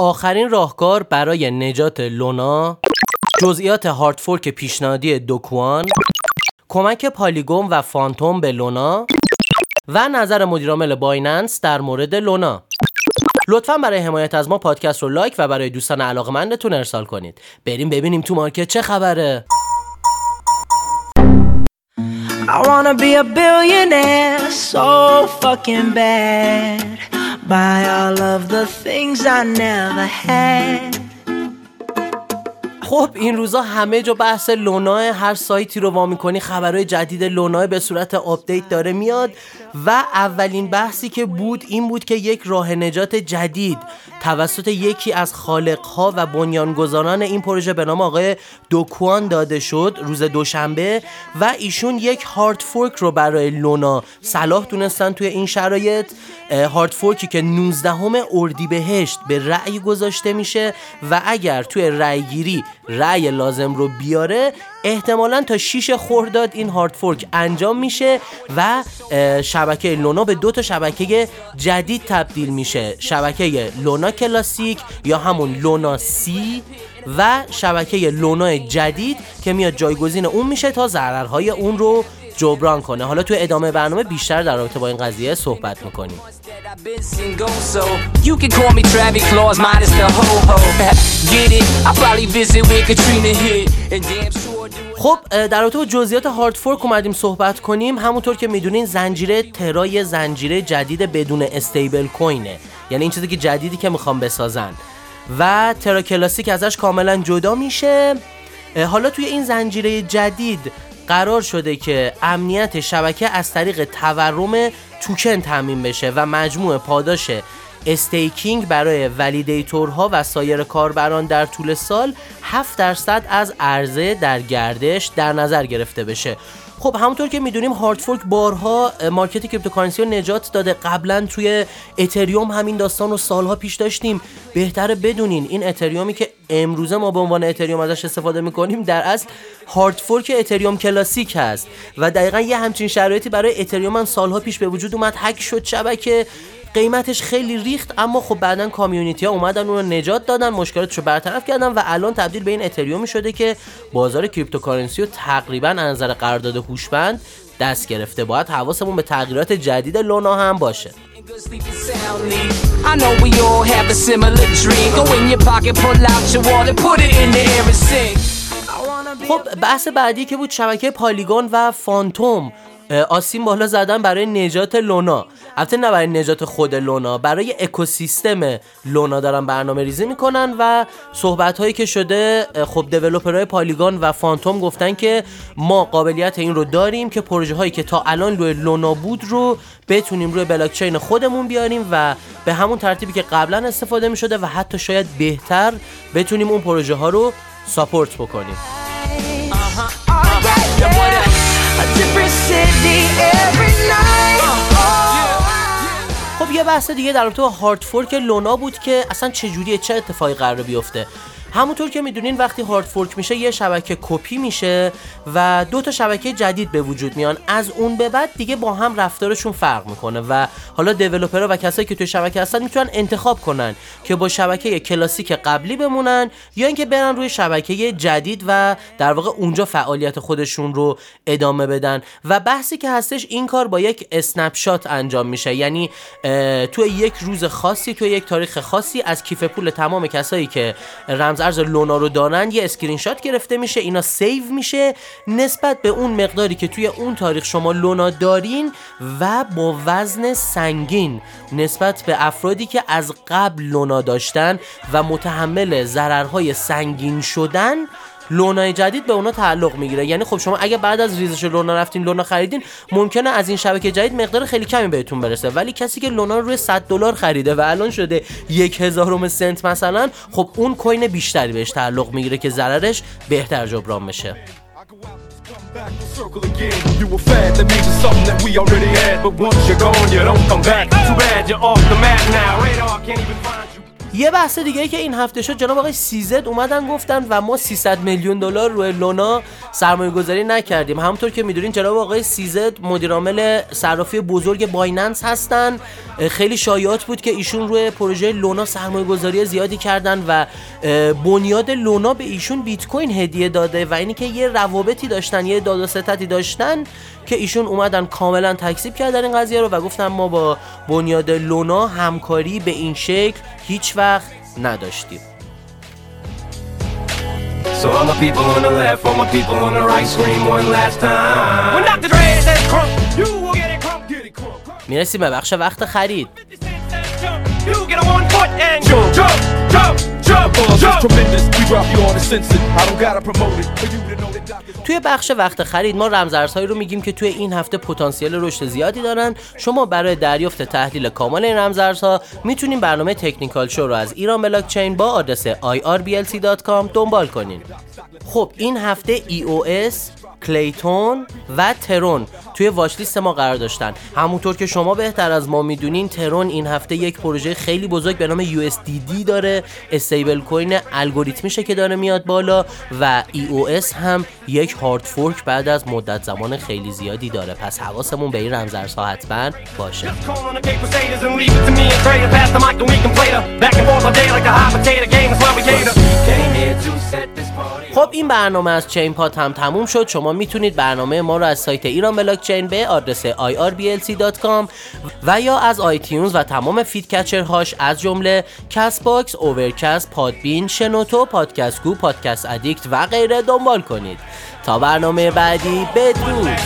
آخرین راهکار برای نجات لونا جزئیات hard fork پیشنهادی دوکوان کمک پالیگون و فانتوم به لونا و نظر مدیرعامل بایننس در مورد لونا. لطفا برای حمایت از ما پادکست رو لایک و برای دوستان علاقمندتون ارسال کنید. بریم ببینیم تو market چه خبره. I wanna be a billionaire so fucking bad. Buy all of the things I never had. خب این روزا همه جا بحث لونا هر سایتی رو وا می‌کنی خبرهای جدید لونا به صورت آپدیت داره میاد. و اولین بحثی که بود این بود که یک راه نجات جدید توسط یکی از خالقها و بنیانگذاران این پروژه به نام آقای دوکوان داده شد روز دوشنبه و ایشون یک hard fork رو برای لونا صلاح دونستن توی این شرایط. هارد فورکی که 19 اردیبهشت به رأی گذاشته میشه و اگر توی رأی گیری رأی لازم رو بیاره احتمالا تا 6 خورداد این هارد فورک انجام میشه و شبکه لونا به دو تا شبکه جدید تبدیل میشه. شبکه لونا کلاسیک یا همون لونا سی و شبکه لونا جدید که میاد جایگزین اون میشه تا ضررهای اون رو جبران کنه. حالا تو ادامه برنامه بیشتر در رابطه با این قضیه صحبت می‌کنیم. خب در رابطه با جزئیات هارد فورک اومدیم صحبت کنیم. همونطور که می‌دونین زنجیره ترای زنجیره جدید بدون استیبل کوینه. یعنی این چیزی که جدیدی که می‌خوام بسازن. و ترا کلاسیک ازش کاملا جدا میشه. حالا توی این زنجیره جدید قرار شده که امنیت شبکه از طریق تورم توکن تامین بشه و مجموع پاداش staking برای validator ها و سایر کاربران در طول سال 7 درصد از عرضه در گردش در نظر گرفته بشه. خب همونطور که می‌دونیم hard fork بارها market cryptocurrency رو نجات داده. قبلا توی اتریوم همین داستان رو سالها پیش داشتیم. بهتره بدونین این اتریومی که امروزه ما به عنوان اتریوم ازش استفاده می‌کنیم در اصل hard fork اتریوم کلاسیک هست. و دقیقا یه همچین شرایطی برای اتریوم هم سالها پیش به وجود اومد. هک شد شبکه. قیمتش خیلی ریخت اما خب بعدا community ها اومدن اون رو نجات دادن مشکلاتش رو برطرف کردن و الان تبدیل به این اتریومی شده که بازار cryptocurrency رو تقریبا از نظر قرارداد هوشمند دست گرفته. باید حواسمون به تغییرات جدید لونا هم باشه. خب بحث بعدی که بود شبکه پالیگون و فانتوم. آسیم بالا زدن برای نجات لونا. البته نه برای نجات خود لونا برای اکوسیستم لونا دارن برنامه ریزی می‌کنن و صحبت هایی که شده خب دیولپرهای پالیگون و فانتوم گفتن که ما قابلیت این رو داریم که پروژه هایی که تا الان روی لونا بود رو بتونیم روی بلاکچین خودمون بیاریم و به همون ترتیبی که قبلا استفاده می شده و حتی شاید بهتر بتونیم اون پروژه ها رو support بکنیم. یه بحث دیگه در رابطه با hard fork لونا بود که اصلا چجوریه چه اتفاقی قرار بیفته. همونطور که می‌دونین وقتی hard fork میشه یه شبکه کپی میشه و دو تا شبکه جدید به وجود میان. از اون به بعد دیگه با هم رفتارشون فرق می‌کنه و حالا developer ها و کسایی که توی شبکه هستن می‌تونن انتخاب کنن که با شبکه کلاسیک قبلی بمونن یا اینکه برن روی شبکه جدید و در واقع اونجا فعالیت خودشون رو ادامه بدن. و بحثی که هستش این کار با یک snap انجام میشه. یعنی توی یک روز خاصی توی یک تاریخ خاصی از کیف پول تمام کسایی که رمز ارز لونا رو دارن یه اسکرین شات گرفته میشه اینا save میشه نسبت به اون مقداری که توی اون تاریخ شما لونا دارین و با وزن سنگین نسبت به افرادی که از قبل لونا داشتن و متحمل ضررهای سنگین شدن لونای جدید به اونا تعلق می‌گیره. یعنی خب شما اگه بعد از ریزش لونا رفتین لونا خریدین ممکنه از این شبکه جدید مقدار خیلی کمی بهتون برسه. ولی کسی که لونا رو روی 100 دلار خریده و الان شده یک هزارم سنت مثلا خب اون کوین بیشتری بهش تعلق می‌گیره که ضررش بهتر جبران بشه. یه بحث دیگه ای که این هفته شد جناب آقای سیزد اومدن گفتن و ما 300 میلیون دلار روی لونا سرمایه گذاری نکردیم. همونطور که می‌دونین جناب آقای سیزد مدیر عامل صرافی بزرگ بایننس هستن. خیلی شایعات بود که ایشون روی پروژه لونا سرمایه گذاری زیادی کردن و بنیاد لونا به ایشون بیت کوین هدیه داده و اینی که یه روابطی داشتن یه داد داشتن که ایشون اومدن کاملا تکذیب کردن این قضیه رو و گفتن ما با بنیاد لونا همکاری به این شکل هیچ وقت نداشتیم So all my people on the left, all my people on the right, scream one last time. When Dr. Dre says crunk, you will get it crunk, get it crunk. می‌رسیم به بخش وقت خرید. You get a one foot and jump, jump, jump. توی بخش وقت خرید ما رمزارزهایی رو میگیم که توی این هفته پتانسیل رشد زیادی دارن. شما برای دریافت تحلیل کامل این رمزارزها می‌تونین برنامه تکنیکال شو رو از ایران بلاک چین با آدرس irblc.com دنبال کنین. خب این هفته EOS کلیتون و ترون. توی واچ ما قرار داشتن. همونطور که شما بهتر از ما می‌دونین ترون این هفته یک پروژه خیلی بزرگ به نام USDD داره. استیبل کوین الگوریتمیشه که داره میاد بالا و EOS هم یک هارد فورک بعد از مدت زمان خیلی زیادی داره. پس حواسمون به این رمزارزها حتما باشه. برنامه از چین پات هم تموم شد. شما می‌تونید برنامه ما رو از سایت ایران بلاک چین به آدرس irblc.com و یا از iTunes و تمام feed هاش از جمله Castbox، Overcast، Podbean، شنوتو، Podcast Go، Podcast Addict و غیره دنبال کنید. تا برنامه بعدی بدرود.